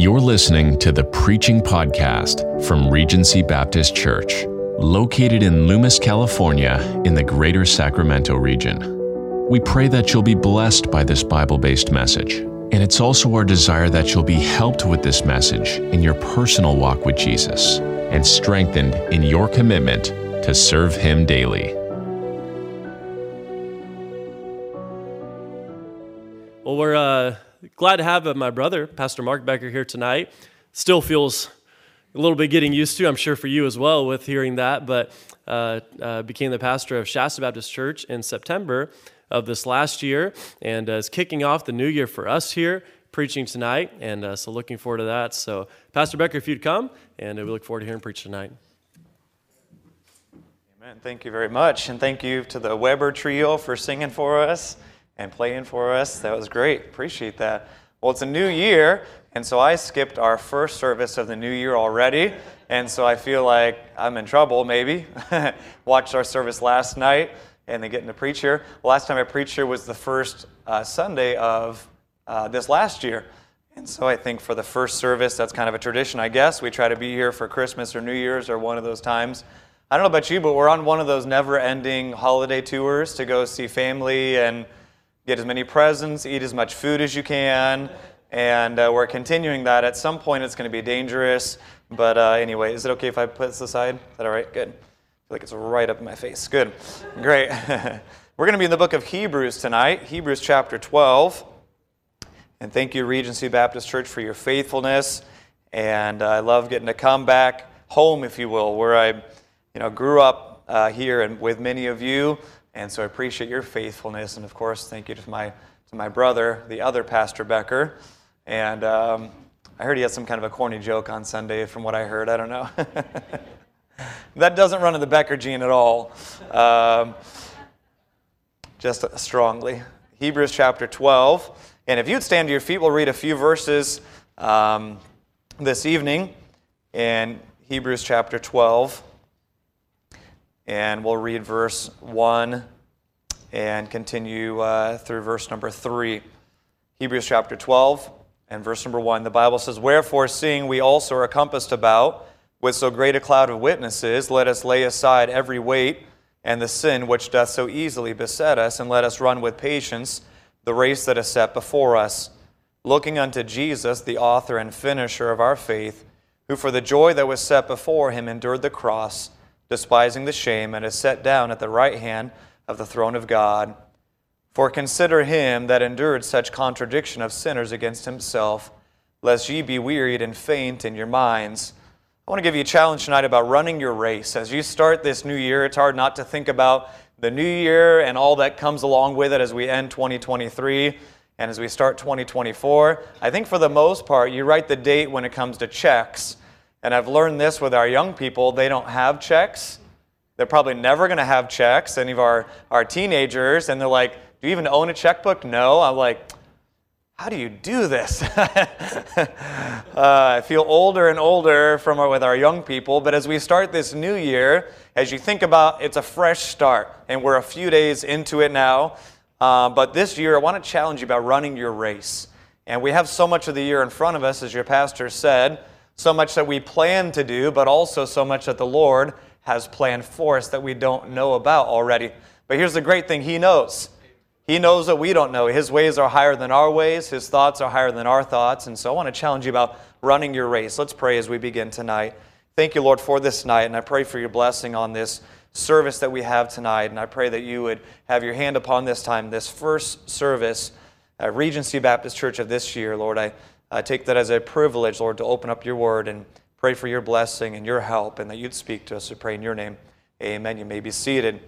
You're listening to the Preaching Podcast from Regency Baptist Church, located in Loomis, California, in the greater Sacramento region. We pray that you'll be blessed by this Bible based message. And it's also our desire that you'll be helped with this message in your personal walk with Jesus and strengthened in your commitment to serve Him daily. Well, we're uh, glad to have uh, my brother, Pastor Mark Becker, here tonight. Still feels a little bit getting used to, I'm sure for you as well, with hearing that, but uh, uh, became the pastor of Shasta Baptist Church in September of this last year and uh, is kicking off the new year for us here, preaching tonight. And uh, so looking forward to that. So, Pastor Becker, if you'd come, and we look forward to hearing preach tonight. Amen. Thank you very much. And thank you to the Weber Trio for singing for us and playing for us. That was great. Appreciate that. Well, it's a new year, and so I skipped our first service of the new year already. And so I feel like I'm in trouble, maybe. Watched our service last night and then getting to preach here. Last time I preached here was the first uh, Sunday of uh, this last year. And so I think for the first service, that's kind of a tradition, I guess. We try to be here for Christmas or New Year's or one of those times. I don't know about you, but we're on one of those never ending holiday tours to go see family and get as many presents, eat as much food as you can, and uh, we're continuing that. At some point, it's going to be dangerous, but uh, anyway, is it okay if I put this aside? Is that all right? Good. I feel like it's right up in my face. Good. Great. we're going to be in the book of Hebrews tonight, Hebrews chapter 12. And thank you, Regency Baptist Church, for your faithfulness. And uh, I love getting to come back home, if you will, where I you know, grew up uh, here and with many of you. And so I appreciate your faithfulness. And of course, thank you to my, to my brother, the other Pastor Becker. And um, I heard he had some kind of a corny joke on Sunday, from what I heard. I don't know. that doesn't run in the Becker gene at all, um, just strongly. Hebrews chapter 12. And if you'd stand to your feet, we'll read a few verses um, this evening in Hebrews chapter 12 and we'll read verse 1 and continue uh, through verse number 3. Hebrews chapter 12 and verse number 1. The Bible says, Wherefore, seeing we also are compassed about with so great a cloud of witnesses, let us lay aside every weight and the sin which doth so easily beset us, and let us run with patience the race that is set before us, looking unto Jesus, the author and finisher of our faith, who for the joy that was set before him endured the cross despising the shame, and is set down at the right hand of the throne of God. For consider him that endured such contradiction of sinners against himself, lest ye be wearied and faint in your minds. I want to give you a challenge tonight about running your race. As you start this new year, it's hard not to think about the new year and all that comes along with it as we end 2023 and as we start 2024. I think for the most part, you write the date when it comes to checks and I've learned this with our young people, they don't have checks. They're probably never going to have checks, any of our, our teenagers, and they're like, Do you even own a checkbook? No. I'm like, How do you do this? uh, I feel older and older from our, with our young people, but as we start this new year, as you think about it's a fresh start, and we're a few days into it now. Uh, but this year, I want to challenge you about running your race. And we have so much of the year in front of us, as your pastor said so much that we plan to do, but also so much that the Lord has planned for us that we don't know about already. But here's the great thing He knows. He knows that we don't know. His ways are higher than our ways, His thoughts are higher than our thoughts. And so I want to challenge you about running your race. Let's pray as we begin tonight. Thank you, Lord, for this night, and I pray for your blessing on this service that we have tonight. And I pray that you would have your hand upon this time, this first service at Regency Baptist Church of this year, Lord. I I take that as a privilege, Lord, to open up your word and pray for your blessing and your help and that you'd speak to us. We pray in your name. Amen. You may be seated.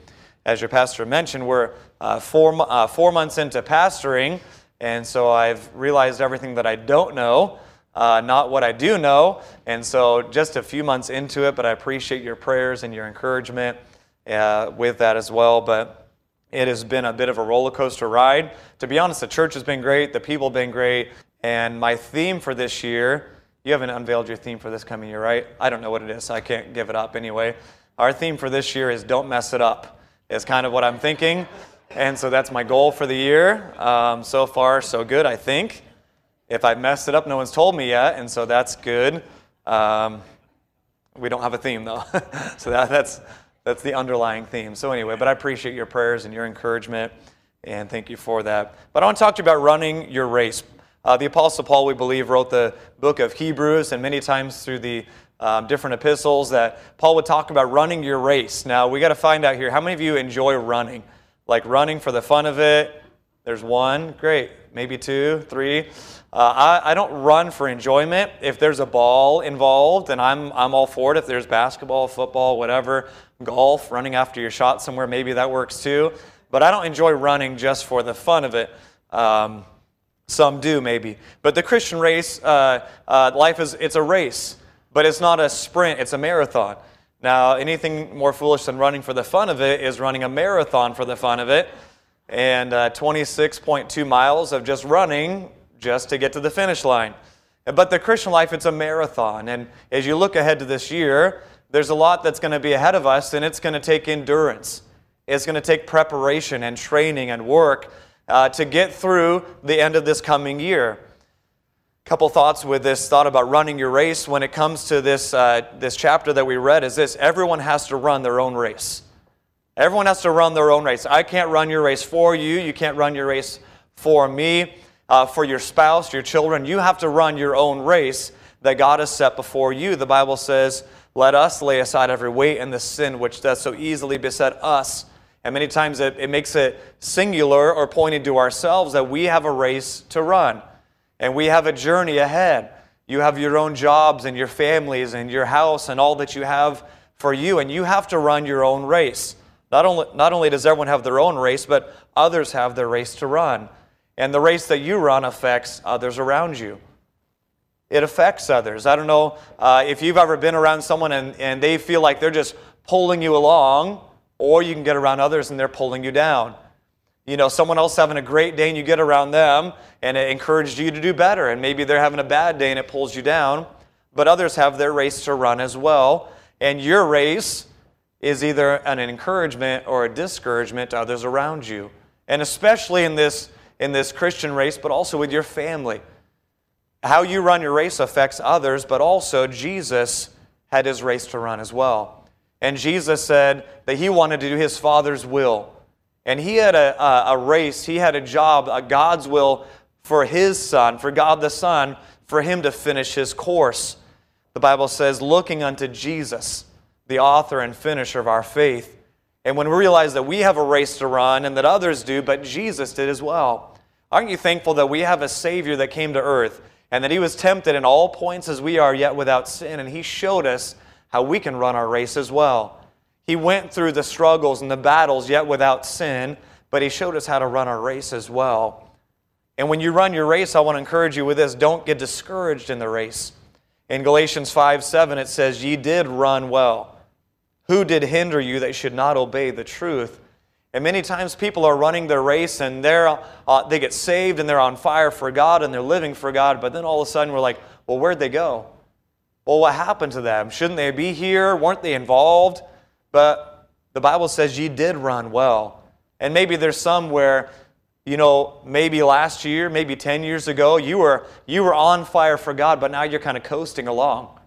As your pastor mentioned, we're uh, four, uh, four months into pastoring, and so I've realized everything that I don't know, uh, not what I do know. And so just a few months into it, but I appreciate your prayers and your encouragement uh, with that as well. But it has been a bit of a roller coaster ride. To be honest, the church has been great, the people have been great, and my theme for this year, you haven't unveiled your theme for this coming year, right? I don't know what it is, so I can't give it up anyway. Our theme for this year is don't mess it up, is kind of what I'm thinking. And so that's my goal for the year. Um, so far, so good, I think. If I messed it up, no one's told me yet, and so that's good. Um, we don't have a theme though, so that, that's that's the underlying theme. So anyway, but I appreciate your prayers and your encouragement, and thank you for that. But I want to talk to you about running your race. Uh, the Apostle Paul, we believe, wrote the book of Hebrews, and many times through the um, different epistles that Paul would talk about running your race. Now, we got to find out here how many of you enjoy running? Like running for the fun of it? There's one, great. Maybe two, three. Uh, I, I, don't run for enjoyment. If there's a ball involved, and I'm, I'm all for it. If there's basketball, football, whatever, golf, running after your shot somewhere, maybe that works too. But I don't enjoy running just for the fun of it. Um, some do, maybe. But the Christian race, uh, uh, life is it's a race, but it's not a sprint, it's a marathon. Now, anything more foolish than running for the fun of it is running a marathon for the fun of it. And uh, 26.2 miles of just running just to get to the finish line. But the Christian life, it's a marathon. And as you look ahead to this year, there's a lot that's going to be ahead of us, and it's going to take endurance. It's going to take preparation and training and work uh, to get through the end of this coming year. A couple thoughts with this thought about running your race when it comes to this, uh, this chapter that we read is this everyone has to run their own race. Everyone has to run their own race. I can't run your race for you. You can't run your race for me uh, for your spouse, your children. You have to run your own race that God has set before you. The Bible says, Let us lay aside every weight and the sin which does so easily beset us. And many times it, it makes it singular or pointed to ourselves that we have a race to run and we have a journey ahead. You have your own jobs and your families and your house and all that you have for you, and you have to run your own race. Not only, not only does everyone have their own race, but others have their race to run. And the race that you run affects others around you. It affects others. I don't know uh, if you've ever been around someone and, and they feel like they're just pulling you along, or you can get around others and they're pulling you down. You know, someone else having a great day and you get around them and it encourages you to do better. And maybe they're having a bad day and it pulls you down. But others have their race to run as well. And your race is either an encouragement or a discouragement to others around you. And especially in this in this Christian race, but also with your family. How you run your race affects others, but also Jesus had his race to run as well. And Jesus said that he wanted to do his Father's will. And he had a, a, a race, he had a job, a God's will for his Son, for God the Son, for him to finish his course. The Bible says, looking unto Jesus, the author and finisher of our faith. And when we realize that we have a race to run and that others do, but Jesus did as well, Aren't you thankful that we have a Savior that came to earth and that He was tempted in all points as we are, yet without sin? And He showed us how we can run our race as well. He went through the struggles and the battles, yet without sin, but He showed us how to run our race as well. And when you run your race, I want to encourage you with this don't get discouraged in the race. In Galatians 5 7, it says, Ye did run well. Who did hinder you that should not obey the truth? And many times people are running their race and they're, uh, they get saved and they're on fire for God and they're living for God, but then all of a sudden we're like, well, where'd they go? Well, what happened to them? Shouldn't they be here? Weren't they involved? But the Bible says ye did run well. And maybe there's some where, you know, maybe last year, maybe 10 years ago, you were, you were on fire for God, but now you're kind of coasting along.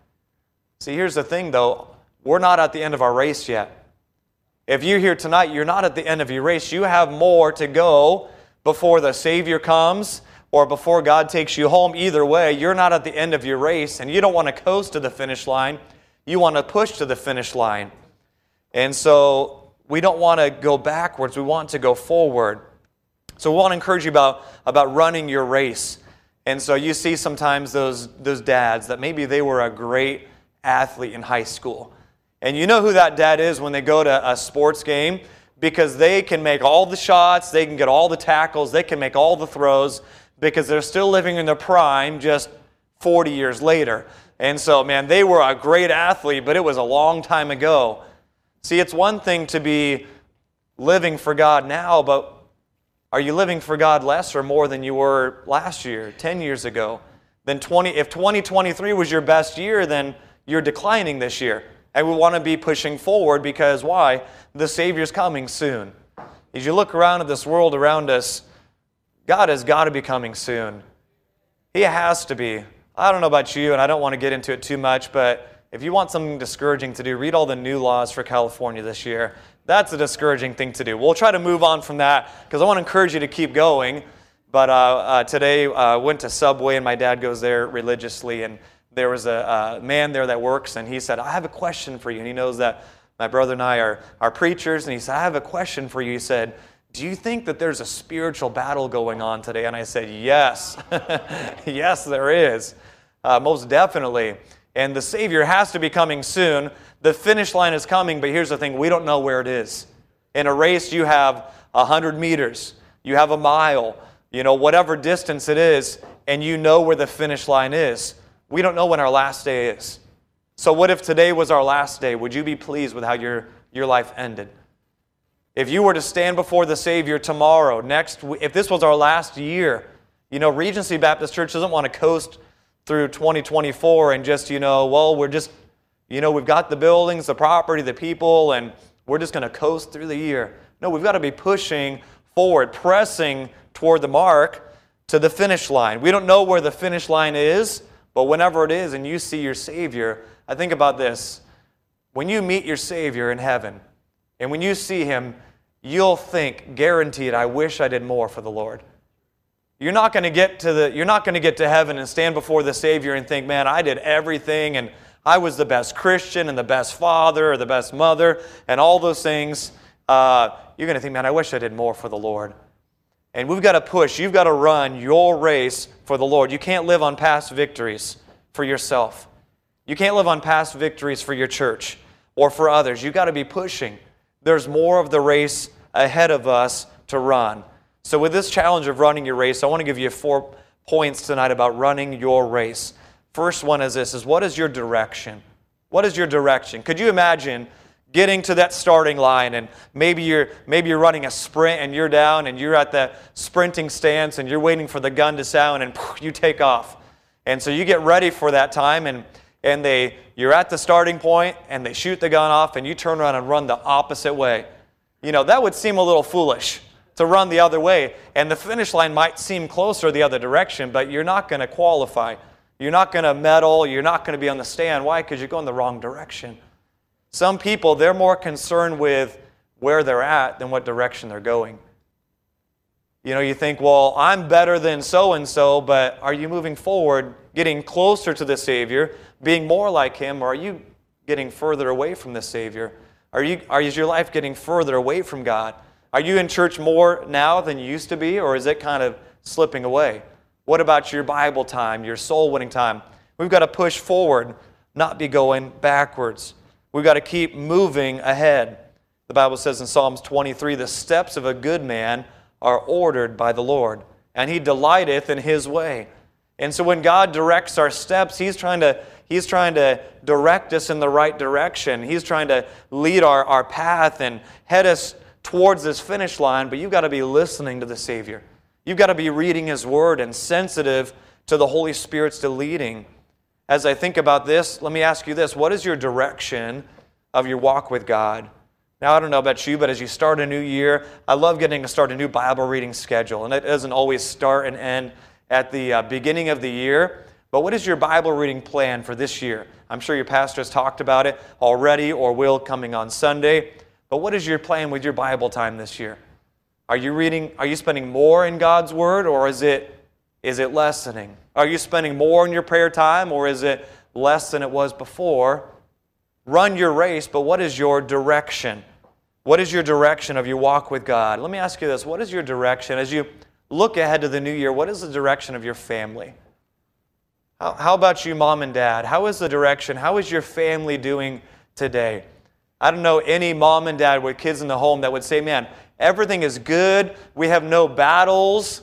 See, here's the thing though we're not at the end of our race yet. If you're here tonight, you're not at the end of your race. You have more to go before the Savior comes or before God takes you home. Either way, you're not at the end of your race and you don't want to coast to the finish line. You want to push to the finish line. And so we don't want to go backwards, we want to go forward. So we want to encourage you about, about running your race. And so you see sometimes those, those dads that maybe they were a great athlete in high school and you know who that dad is when they go to a sports game because they can make all the shots, they can get all the tackles, they can make all the throws because they're still living in their prime just 40 years later. And so, man, they were a great athlete, but it was a long time ago. See, it's one thing to be living for God now, but are you living for God less or more than you were last year, 10 years ago? Then 20 if 2023 was your best year, then you're declining this year. And we want to be pushing forward because why? The Savior's coming soon. As you look around at this world around us, God has got to be coming soon. He has to be. I don't know about you, and I don't want to get into it too much, but if you want something discouraging to do, read all the new laws for California this year. That's a discouraging thing to do. We'll try to move on from that because I want to encourage you to keep going. But uh, uh, today I uh, went to Subway, and my dad goes there religiously, and there was a, a man there that works, and he said, I have a question for you. And he knows that my brother and I are, are preachers, and he said, I have a question for you. He said, Do you think that there's a spiritual battle going on today? And I said, Yes. yes, there is. Uh, most definitely. And the Savior has to be coming soon. The finish line is coming, but here's the thing we don't know where it is. In a race, you have 100 meters, you have a mile, you know, whatever distance it is, and you know where the finish line is. We don't know when our last day is. So, what if today was our last day? Would you be pleased with how your, your life ended? If you were to stand before the Savior tomorrow, next, if this was our last year, you know, Regency Baptist Church doesn't want to coast through 2024 and just, you know, well, we're just, you know, we've got the buildings, the property, the people, and we're just going to coast through the year. No, we've got to be pushing forward, pressing toward the mark to the finish line. We don't know where the finish line is, but whenever it is and you see your Savior, I think about this. When you meet your Savior in heaven, and when you see Him, you'll think, guaranteed, I wish I did more for the Lord. You're not going to get to the you're not going to get to heaven and stand before the Savior and think, man, I did everything and I was the best Christian and the best father or the best mother and all those things. Uh, you're going to think, man, I wish I did more for the Lord. And we've got to push. You've got to run your race for the Lord. You can't live on past victories for yourself. You can't live on past victories for your church or for others. You've got to be pushing. There's more of the race ahead of us to run. So, with this challenge of running your race, I want to give you four points tonight about running your race. First one is this is what is your direction? What is your direction? Could you imagine getting to that starting line and maybe you're maybe you're running a sprint and you're down and you're at the sprinting stance and you're waiting for the gun to sound and you take off and so you get ready for that time and and they you're at the starting point and they shoot the gun off and you turn around and run the opposite way. You know that would seem a little foolish to run the other way and the finish line might seem closer the other direction but you're not going to qualify. You're not going to medal. You're not going to be on the stand. Why? Because you're going the wrong direction. Some people, they're more concerned with where they're at than what direction they're going. You know, you think, well, I'm better than so and so, but are you moving forward, getting closer to the Savior, being more like Him, or are you getting further away from the Savior? Are you, are, is your life getting further away from God? Are you in church more now than you used to be, or is it kind of slipping away? What about your Bible time, your soul winning time? We've got to push forward, not be going backwards. We've got to keep moving ahead. The Bible says in Psalms 23 the steps of a good man are ordered by the Lord, and he delighteth in his way. And so when God directs our steps, he's trying to, he's trying to direct us in the right direction. He's trying to lead our, our path and head us towards this finish line, but you've got to be listening to the Savior. You've got to be reading His Word and sensitive to the Holy Spirit's leading as I think about this, let me ask you this What is your direction of your walk with God? Now, I don't know about you, but as you start a new year, I love getting to start a new Bible reading schedule. And it doesn't always start and end at the uh, beginning of the year. But what is your Bible reading plan for this year? I'm sure your pastor has talked about it already or will coming on Sunday. But what is your plan with your Bible time this year? Are you reading, are you spending more in God's Word or is it, is it lessening? Are you spending more in your prayer time or is it less than it was before? Run your race, but what is your direction? What is your direction of your walk with God? Let me ask you this what is your direction as you look ahead to the new year? What is the direction of your family? How, how about you, mom and dad? How is the direction? How is your family doing today? I don't know any mom and dad with kids in the home that would say, man, everything is good. We have no battles.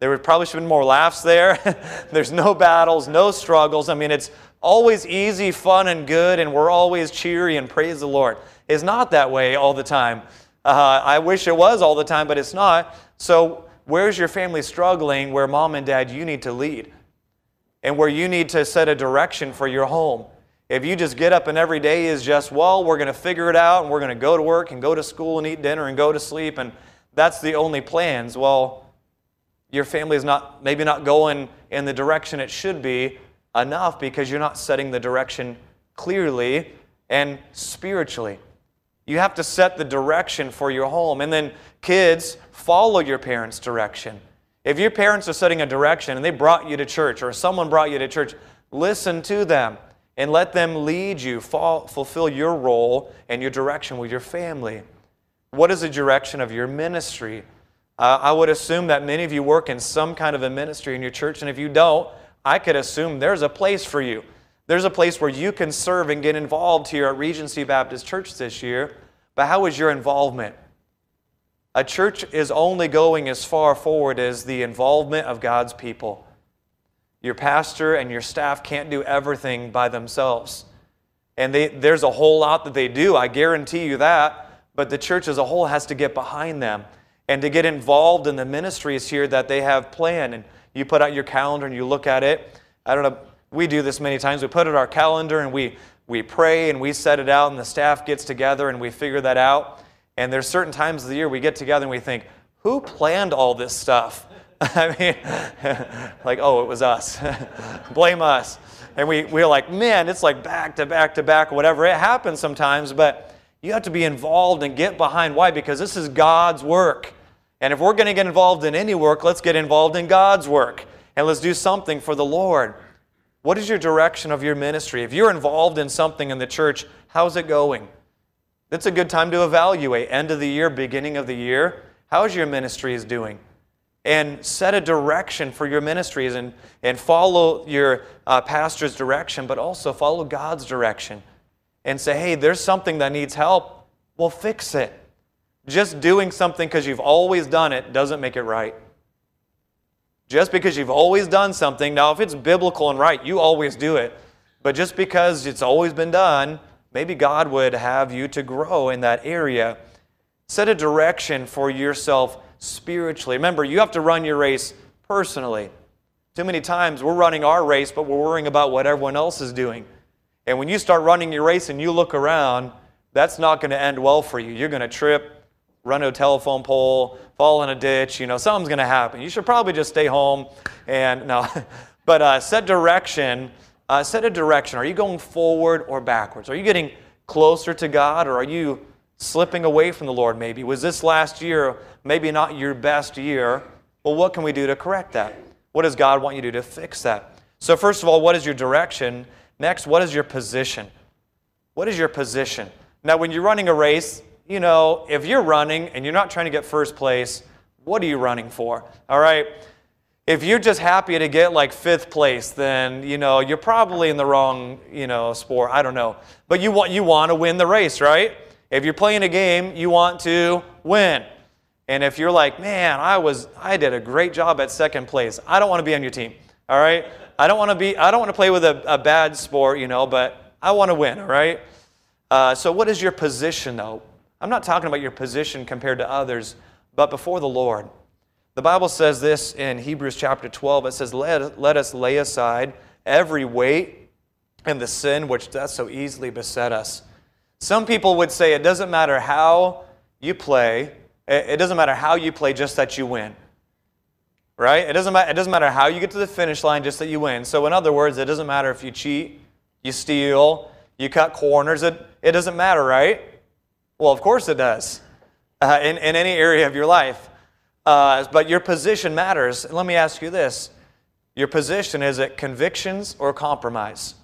There would probably have been more laughs there. There's no battles, no struggles. I mean, it's always easy, fun, and good, and we're always cheery and praise the Lord. It's not that way all the time. Uh, I wish it was all the time, but it's not. So, where's your family struggling where mom and dad, you need to lead? And where you need to set a direction for your home. If you just get up and every day is just, well, we're going to figure it out and we're going to go to work and go to school and eat dinner and go to sleep, and that's the only plans, well, your family is not maybe not going in the direction it should be enough because you're not setting the direction clearly and spiritually. You have to set the direction for your home. And then, kids, follow your parents' direction. If your parents are setting a direction and they brought you to church or someone brought you to church, listen to them and let them lead you, fulfill your role and your direction with your family. What is the direction of your ministry? Uh, I would assume that many of you work in some kind of a ministry in your church, and if you don't, I could assume there's a place for you. There's a place where you can serve and get involved here at Regency Baptist Church this year. But how is your involvement? A church is only going as far forward as the involvement of God's people. Your pastor and your staff can't do everything by themselves. And they, there's a whole lot that they do, I guarantee you that. But the church as a whole has to get behind them and to get involved in the ministries here that they have planned. And you put out your calendar and you look at it. I don't know, we do this many times. We put out our calendar and we, we pray and we set it out, and the staff gets together and we figure that out. And there's certain times of the year we get together and we think, who planned all this stuff? I mean, like, oh, it was us. Blame us. And we, we're like, man, it's like back to back to back, whatever. It happens sometimes, but you have to be involved and get behind. Why? Because this is God's work. And if we're going to get involved in any work, let's get involved in God's work. And let's do something for the Lord. What is your direction of your ministry? If you're involved in something in the church, how's it going? It's a good time to evaluate. End of the year, beginning of the year. How's your ministries doing? And set a direction for your ministries and, and follow your uh, pastor's direction, but also follow God's direction. And say, hey, there's something that needs help. Well, fix it. Just doing something because you've always done it doesn't make it right. Just because you've always done something, now if it's biblical and right, you always do it. But just because it's always been done, maybe God would have you to grow in that area. Set a direction for yourself spiritually. Remember, you have to run your race personally. Too many times we're running our race, but we're worrying about what everyone else is doing. And when you start running your race and you look around, that's not going to end well for you. You're going to trip, run a telephone pole, fall in a ditch, you know, something's going to happen. You should probably just stay home and no. but uh, set direction. Uh, set a direction. Are you going forward or backwards? Are you getting closer to God or are you slipping away from the Lord maybe? Was this last year maybe not your best year? Well, what can we do to correct that? What does God want you to do to fix that? So, first of all, what is your direction? Next, what is your position? What is your position? Now, when you're running a race, you know, if you're running and you're not trying to get first place, what are you running for? All right? If you're just happy to get like fifth place, then you know you're probably in the wrong you know sport. I don't know, but you want you want to win the race, right? If you're playing a game, you want to win. And if you're like, man, I was I did a great job at second place, I don't want to be on your team. All right? I don't want to be I don't want to play with a, a bad sport, you know, but I want to win. All right? Uh, so what is your position though? I'm not talking about your position compared to others, but before the Lord. The Bible says this in Hebrews chapter 12. It says, Let, let us lay aside every weight and the sin which does so easily beset us. Some people would say it doesn't matter how you play, it doesn't matter how you play, just that you win. Right? It doesn't, matter, it doesn't matter how you get to the finish line, just that you win. So, in other words, it doesn't matter if you cheat, you steal, you cut corners, it, it doesn't matter, right? Well, of course it does, uh, in, in any area of your life. Uh, but your position matters. Let me ask you this your position is it convictions or compromise?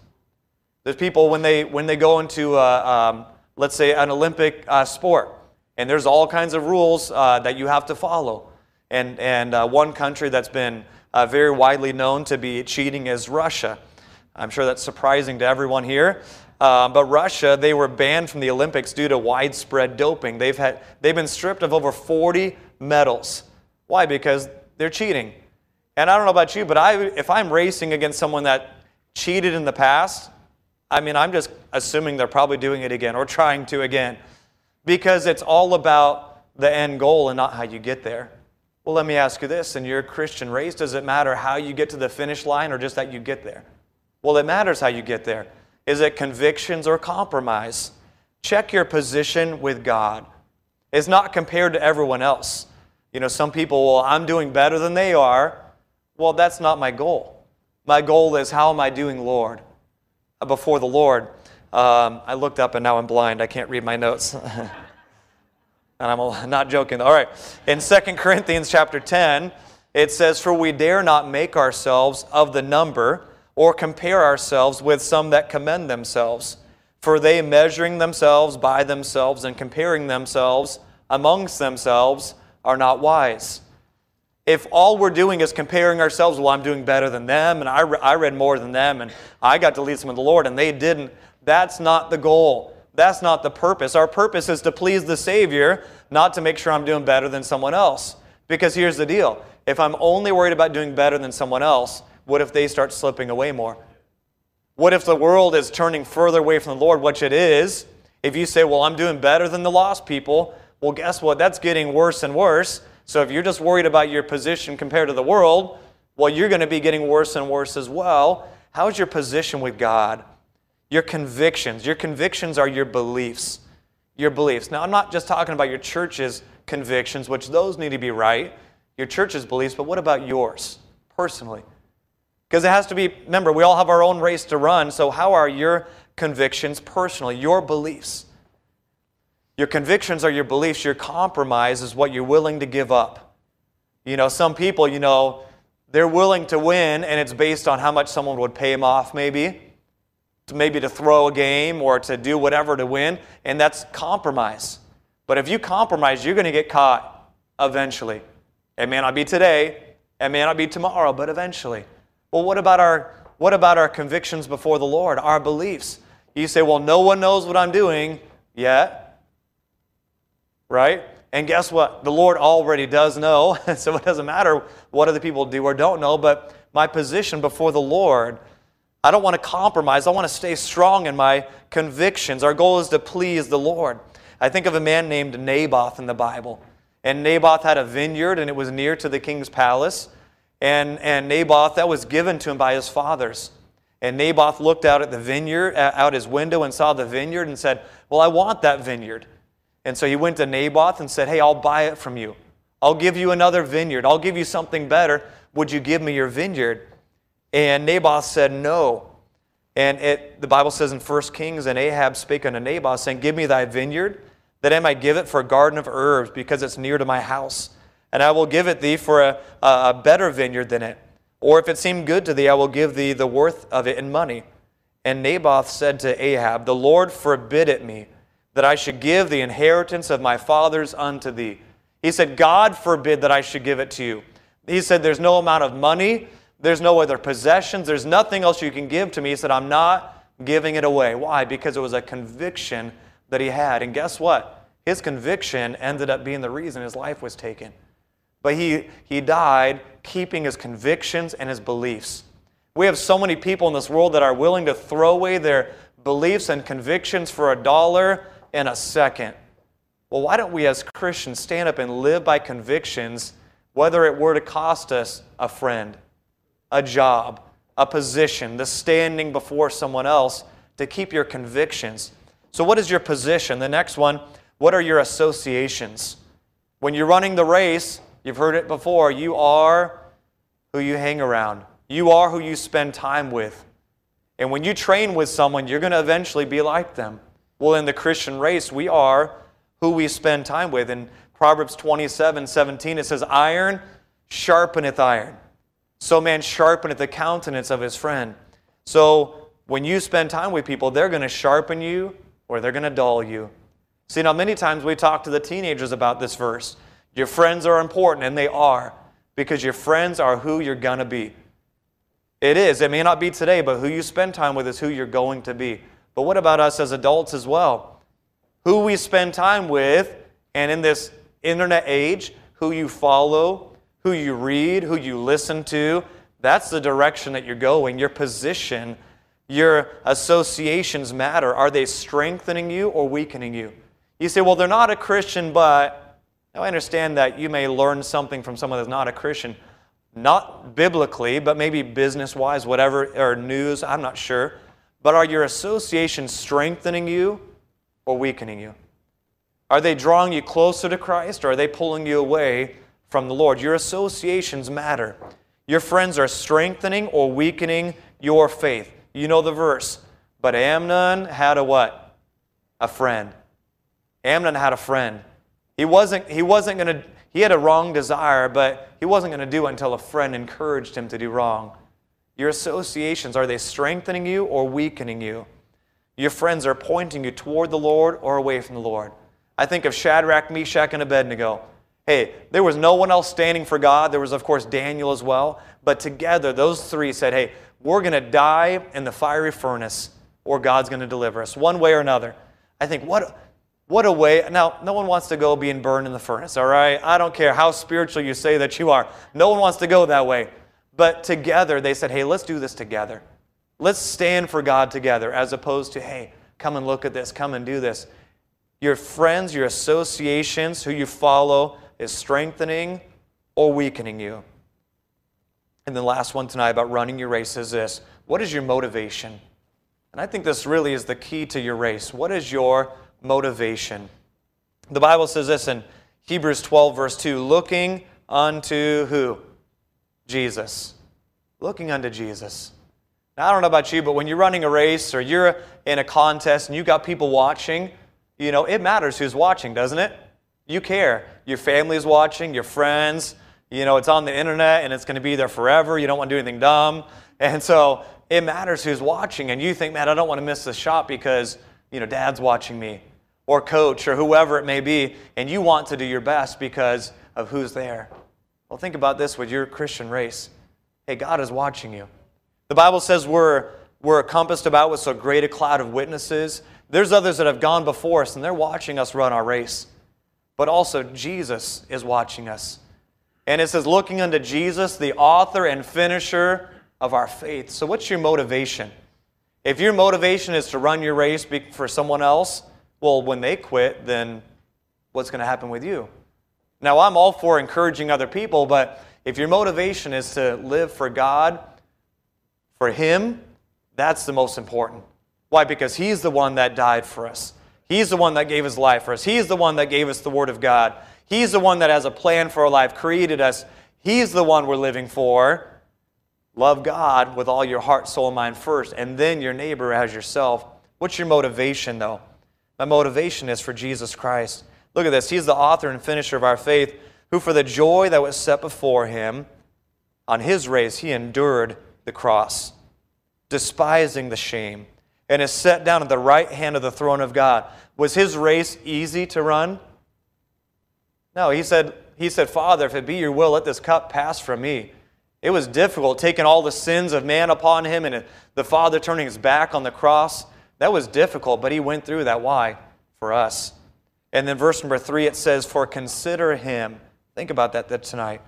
There's people when they when they go into uh, um, let's say an Olympic uh, sport, and there's all kinds of rules uh, that you have to follow. And and uh, one country that's been very widely known to be cheating is Russia. I'm sure that's surprising to everyone here. Uh, but Russia, they were banned from the Olympics due to widespread doping. They've, had, they've been stripped of over 40 medals. Why? Because they're cheating. And I don't know about you, but I, if I'm racing against someone that cheated in the past, I mean, I'm just assuming they're probably doing it again or trying to again because it's all about the end goal and not how you get there. Well, let me ask you this in your Christian race, does it matter how you get to the finish line or just that you get there? Well, it matters how you get there. Is it convictions or compromise? Check your position with God. It's not compared to everyone else. You know, some people, well, I'm doing better than they are. Well, that's not my goal. My goal is how am I doing, Lord, uh, before the Lord. Um, I looked up and now I'm blind. I can't read my notes. and I'm not joking. All right. In 2 Corinthians chapter 10, it says, For we dare not make ourselves of the number or compare ourselves with some that commend themselves. For they, measuring themselves by themselves and comparing themselves amongst themselves, are not wise. If all we're doing is comparing ourselves, well, I'm doing better than them, and I, re- I read more than them, and I got to lead some of the Lord, and they didn't, that's not the goal. That's not the purpose. Our purpose is to please the Savior, not to make sure I'm doing better than someone else. Because here's the deal if I'm only worried about doing better than someone else, what if they start slipping away more? What if the world is turning further away from the Lord, which it is? If you say, well, I'm doing better than the lost people, well, guess what? That's getting worse and worse. So if you're just worried about your position compared to the world, well, you're going to be getting worse and worse as well. How's your position with God? Your convictions. Your convictions are your beliefs. Your beliefs. Now, I'm not just talking about your church's convictions, which those need to be right, your church's beliefs, but what about yours personally? Because it has to be, remember, we all have our own race to run, so how are your convictions personal, your beliefs? Your convictions are your beliefs. Your compromise is what you're willing to give up. You know, some people, you know, they're willing to win, and it's based on how much someone would pay them off, maybe, to maybe to throw a game or to do whatever to win, and that's compromise. But if you compromise, you're going to get caught eventually. It may not be today, it may not be tomorrow, but eventually. Well, what about our what about our convictions before the Lord, our beliefs? You say, well, no one knows what I'm doing yet right? And guess what? The Lord already does know, so it doesn't matter what other people do or don't know, but my position before the Lord, I don't want to compromise. I want to stay strong in my convictions. Our goal is to please the Lord. I think of a man named Naboth in the Bible. And Naboth had a vineyard, and it was near to the king's palace. And, and Naboth, that was given to him by his fathers. And Naboth looked out at the vineyard, out his window, and saw the vineyard and said, Well, I want that vineyard. And so he went to Naboth and said, Hey, I'll buy it from you. I'll give you another vineyard. I'll give you something better. Would you give me your vineyard? And Naboth said, No. And it, the Bible says in 1 Kings, and Ahab spake unto Naboth, saying, Give me thy vineyard, that I might give it for a garden of herbs, because it's near to my house. And I will give it thee for a, a better vineyard than it. Or if it seem good to thee, I will give thee the worth of it in money. And Naboth said to Ahab, The Lord forbid it me that I should give the inheritance of my fathers unto thee. He said, God forbid that I should give it to you. He said, There's no amount of money, there's no other possessions, there's nothing else you can give to me. He said, I'm not giving it away. Why? Because it was a conviction that he had. And guess what? His conviction ended up being the reason his life was taken. But he, he died keeping his convictions and his beliefs. We have so many people in this world that are willing to throw away their beliefs and convictions for a dollar in a second. Well, why don't we as Christians stand up and live by convictions, whether it were to cost us a friend, a job, a position, the standing before someone else to keep your convictions? So, what is your position? The next one, what are your associations? When you're running the race, you've heard it before, you are who you hang around, you are who you spend time with. And when you train with someone, you're going to eventually be like them. Well, in the Christian race, we are who we spend time with. In Proverbs 27 17, it says, Iron sharpeneth iron. So man sharpeneth the countenance of his friend. So when you spend time with people, they're going to sharpen you or they're going to dull you. See, now many times we talk to the teenagers about this verse. Your friends are important, and they are, because your friends are who you're going to be. It is. It may not be today, but who you spend time with is who you're going to be. But what about us as adults as well? Who we spend time with, and in this internet age, who you follow, who you read, who you listen to, that's the direction that you're going. Your position, your associations matter. Are they strengthening you or weakening you? You say, well, they're not a Christian, but now I understand that you may learn something from someone that's not a Christian. Not biblically, but maybe business wise, whatever, or news, I'm not sure. But are your associations strengthening you or weakening you? Are they drawing you closer to Christ or are they pulling you away from the Lord. Your associations matter. Your friends are strengthening or weakening your faith. You know the verse. But Amnon had a what? A friend. Amnon had a friend. He wasn't, he wasn't going to, he had a wrong desire, but he wasn't going to do it until a friend encouraged him to do wrong. Your associations, are they strengthening you or weakening you? Your friends are pointing you toward the Lord or away from the Lord. I think of Shadrach, Meshach, and Abednego. Hey, there was no one else standing for God. There was, of course, Daniel as well. But together, those three said, hey, we're going to die in the fiery furnace or God's going to deliver us, one way or another. I think, what, what a way. Now, no one wants to go being burned in the furnace, all right? I don't care how spiritual you say that you are. No one wants to go that way. But together, they said, hey, let's do this together. Let's stand for God together, as opposed to, hey, come and look at this, come and do this. Your friends, your associations, who you follow, is strengthening or weakening you. And the last one tonight about running your race is this What is your motivation? And I think this really is the key to your race. What is your motivation? The Bible says this in Hebrews 12, verse 2 looking unto who? Jesus. Looking unto Jesus. Now, I don't know about you, but when you're running a race or you're in a contest and you got people watching, you know, it matters who's watching, doesn't it? You care. Your family's watching, your friends, you know, it's on the internet and it's going to be there forever. You don't want to do anything dumb. And so it matters who's watching. And you think, man, I don't want to miss the shot because, you know, dad's watching me or coach or whoever it may be. And you want to do your best because of who's there. Well, think about this with your Christian race. Hey, God is watching you. The Bible says we're, we're encompassed about with so great a cloud of witnesses. There's others that have gone before us and they're watching us run our race. But also, Jesus is watching us. And it says, looking unto Jesus, the author and finisher of our faith. So, what's your motivation? If your motivation is to run your race for someone else, well, when they quit, then what's going to happen with you? Now, I'm all for encouraging other people, but if your motivation is to live for God, for Him, that's the most important. Why? Because He's the one that died for us. He's the one that gave His life for us. He's the one that gave us the Word of God. He's the one that has a plan for our life, created us. He's the one we're living for. Love God with all your heart, soul, and mind first, and then your neighbor as yourself. What's your motivation, though? My motivation is for Jesus Christ. Look at this. He's the author and finisher of our faith, who for the joy that was set before him, on his race, he endured the cross, despising the shame, and is set down at the right hand of the throne of God. Was his race easy to run? No, he said, he said, Father, if it be your will, let this cup pass from me. It was difficult taking all the sins of man upon him and the Father turning his back on the cross. That was difficult, but he went through that. Why? For us. And then verse number three, it says, For consider him. Think about that tonight.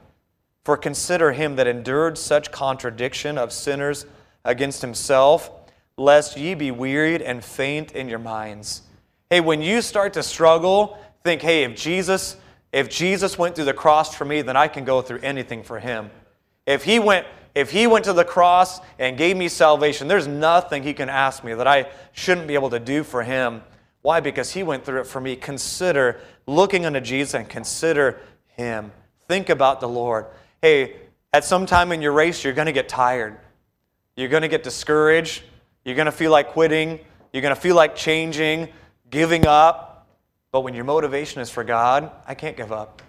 For consider him that endured such contradiction of sinners against himself, lest ye be wearied and faint in your minds. Hey, when you start to struggle, think, hey, if Jesus if Jesus went through the cross for me, then I can go through anything for him. If he went if he went to the cross and gave me salvation, there's nothing he can ask me that I shouldn't be able to do for him. Why? Because he went through it for me. Consider looking unto Jesus and consider him. Think about the Lord. Hey, at some time in your race, you're going to get tired. You're going to get discouraged. You're going to feel like quitting. You're going to feel like changing, giving up. But when your motivation is for God, I can't give up.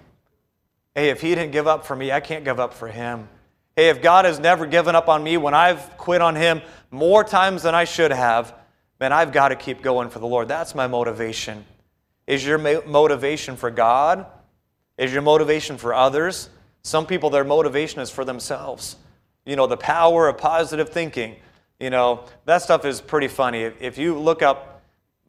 Hey, if He didn't give up for me, I can't give up for Him. Hey, if God has never given up on me when I've quit on Him more times than I should have, then I've got to keep going for the Lord. That's my motivation. Is your motivation for God? Is your motivation for others? Some people, their motivation is for themselves. You know, the power of positive thinking. You know, that stuff is pretty funny. If you look up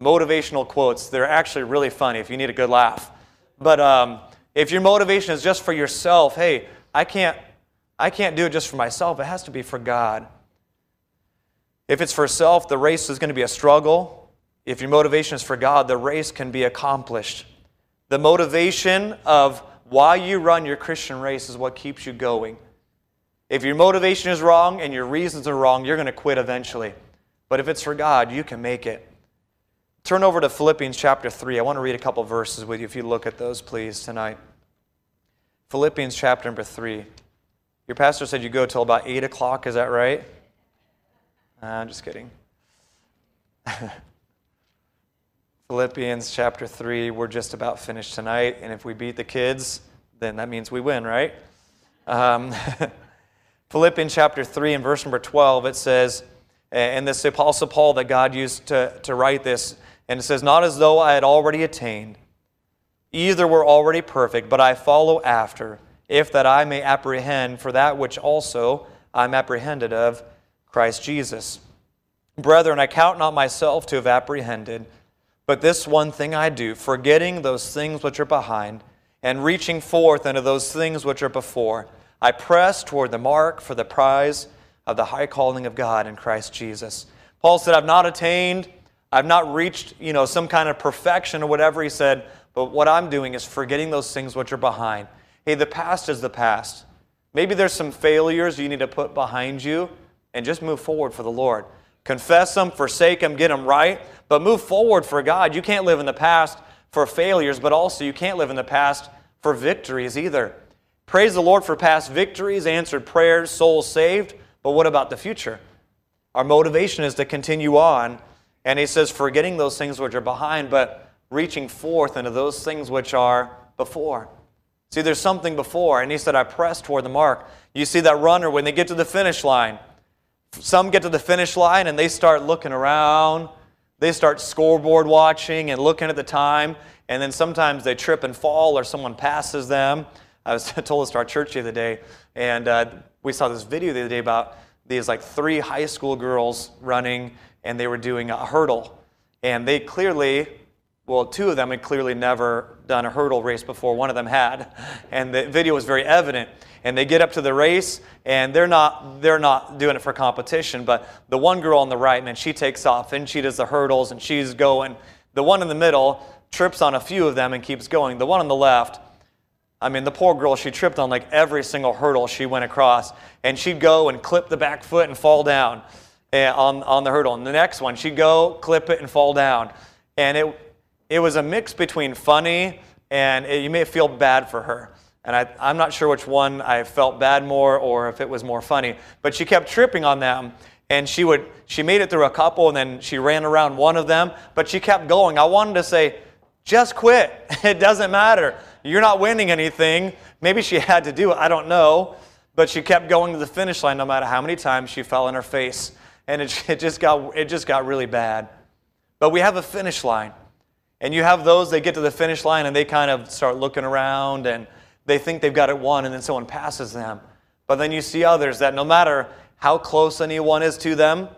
motivational quotes. They're actually really funny if you need a good laugh. But um, if your motivation is just for yourself, hey, I can't, I can't do it just for myself. It has to be for God. If it's for self, the race is going to be a struggle. If your motivation is for God, the race can be accomplished. The motivation of why you run your Christian race is what keeps you going. If your motivation is wrong and your reasons are wrong, you're going to quit eventually. But if it's for God, you can make it. Turn over to Philippians chapter 3. I want to read a couple verses with you if you look at those, please, tonight. Philippians chapter number 3. Your pastor said you go till about 8 o'clock, is that right? I'm just kidding. Philippians chapter 3, we're just about finished tonight, and if we beat the kids, then that means we win, right? Um, Philippians chapter 3 and verse number 12, it says, and this Apostle Paul that God used to, to write this, and it says, Not as though I had already attained, either were already perfect, but I follow after, if that I may apprehend for that which also I'm apprehended of, Christ Jesus. Brethren, I count not myself to have apprehended. But this one thing I do, forgetting those things which are behind, and reaching forth unto those things which are before, I press toward the mark for the prize of the high calling of God in Christ Jesus. Paul said, I've not attained, I've not reached, you know, some kind of perfection or whatever he said, but what I'm doing is forgetting those things which are behind. Hey, the past is the past. Maybe there's some failures you need to put behind you and just move forward for the Lord. Confess them, forsake them, get them right, but move forward for God. You can't live in the past for failures, but also you can't live in the past for victories either. Praise the Lord for past victories, answered prayers, souls saved, but what about the future? Our motivation is to continue on. And he says, forgetting those things which are behind, but reaching forth into those things which are before. See, there's something before. And he said, I press toward the mark. You see that runner when they get to the finish line. Some get to the finish line and they start looking around they start scoreboard watching and looking at the time, and then sometimes they trip and fall or someone passes them. I was told this to our church the other day, and uh, we saw this video the other day about these like three high school girls running, and they were doing a hurdle. And they clearly, well, two of them had clearly never done a hurdle race before. One of them had, and the video was very evident and they get up to the race and they're not they're not doing it for competition but the one girl on the right man she takes off and she does the hurdles and she's going the one in the middle trips on a few of them and keeps going the one on the left I mean, the poor girl, she tripped on like every single hurdle she went across. And she'd go and clip the back foot and fall down eh, on, on the hurdle. And the next one, she'd go, clip it, and fall down. And it, it was a mix between funny and it, you may feel bad for her. And I, I'm not sure which one I felt bad more or if it was more funny. But she kept tripping on them. And she would she made it through a couple and then she ran around one of them, but she kept going. I wanted to say, just quit. It doesn't matter. You're not winning anything. Maybe she had to do it, I don't know. But she kept going to the finish line no matter how many times she fell on her face. And it, it, just, got, it just got really bad. But we have a finish line. And you have those, they get to the finish line and they kind of start looking around and they think they've got it won, and then someone passes them. But then you see others that no matter how close anyone is to them,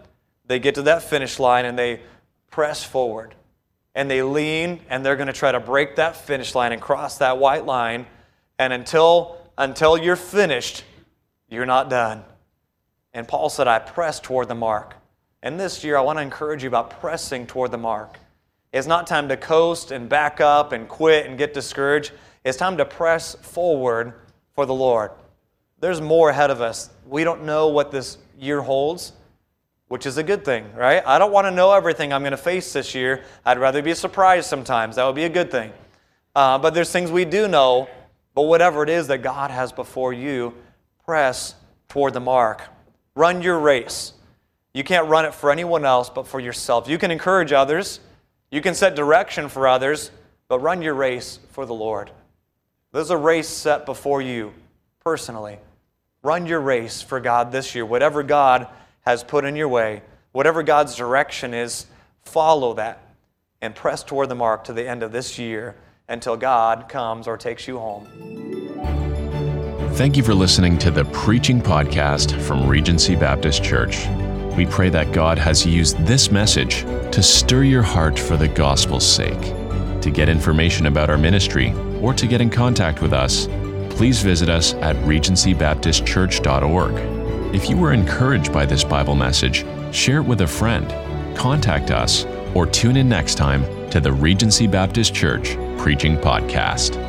they get to that finish line and they press forward and they lean and they're going to try to break that finish line and cross that white line. And until, until you're finished, you're not done. And Paul said, I press toward the mark. And this year, I want to encourage you about pressing toward the mark. It's not time to coast and back up and quit and get discouraged. It's time to press forward for the Lord. There's more ahead of us. We don't know what this year holds, which is a good thing, right? I don't want to know everything I'm going to face this year. I'd rather be surprised sometimes. That would be a good thing. Uh, but there's things we do know. But whatever it is that God has before you, press toward the mark. Run your race. You can't run it for anyone else but for yourself. You can encourage others, you can set direction for others, but run your race for the Lord. There's a race set before you personally. Run your race for God this year. Whatever God has put in your way, whatever God's direction is, follow that and press toward the mark to the end of this year until God comes or takes you home. Thank you for listening to the Preaching Podcast from Regency Baptist Church. We pray that God has used this message to stir your heart for the gospel's sake. To get information about our ministry or to get in contact with us, please visit us at regencybaptistchurch.org. If you were encouraged by this Bible message, share it with a friend, contact us, or tune in next time to the Regency Baptist Church Preaching Podcast.